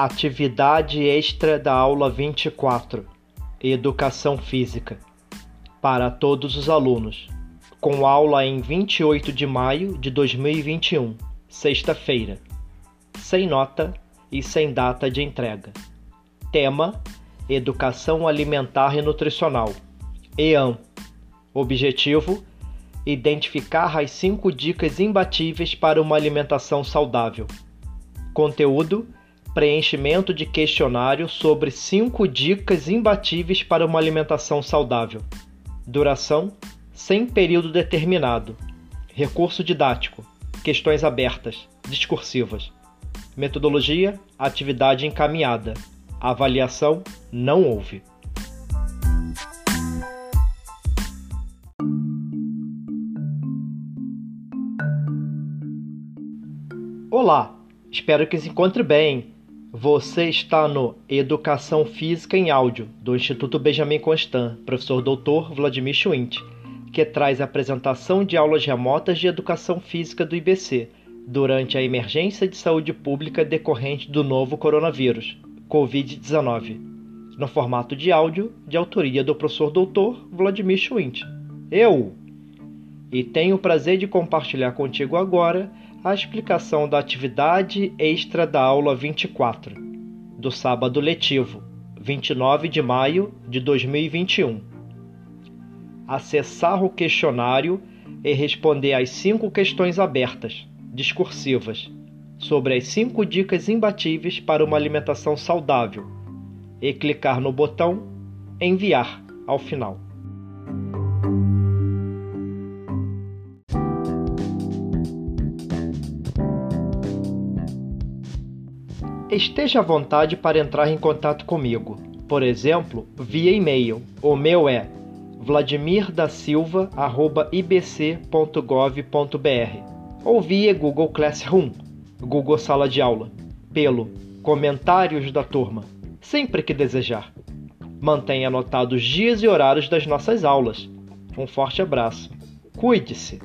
Atividade extra da aula 24: Educação Física. Para todos os alunos. Com aula em 28 de maio de 2021, sexta-feira. Sem nota e sem data de entrega. Tema: Educação Alimentar e Nutricional. EAM. Objetivo: identificar as cinco dicas imbatíveis para uma alimentação saudável. Conteúdo: preenchimento de questionário sobre 5 dicas imbatíveis para uma alimentação saudável. Duração: sem período determinado. Recurso didático: questões abertas, discursivas. Metodologia: atividade encaminhada. Avaliação: não houve. Olá, espero que se encontre bem. Você está no Educação Física em Áudio, do Instituto Benjamin Constant, professor Dr. Vladimir Schwint, que traz a apresentação de aulas remotas de educação física do IBC durante a emergência de saúde pública decorrente do novo coronavírus, Covid-19, no formato de áudio de autoria do professor Dr. Vladimir Schwint. Eu! E tenho o prazer de compartilhar contigo agora a explicação da atividade extra da aula 24, do sábado letivo, 29 de maio de 2021. Acessar o questionário e responder às cinco questões abertas, discursivas, sobre as cinco dicas imbatíveis para uma alimentação saudável e clicar no botão Enviar ao final. Esteja à vontade para entrar em contato comigo, por exemplo, via e-mail. O meu é vladimirdasilva@ibc.gov.br ou via Google Classroom, Google Sala de Aula, pelo comentários da turma, sempre que desejar. Mantenha anotados os dias e horários das nossas aulas. Um forte abraço. Cuide-se.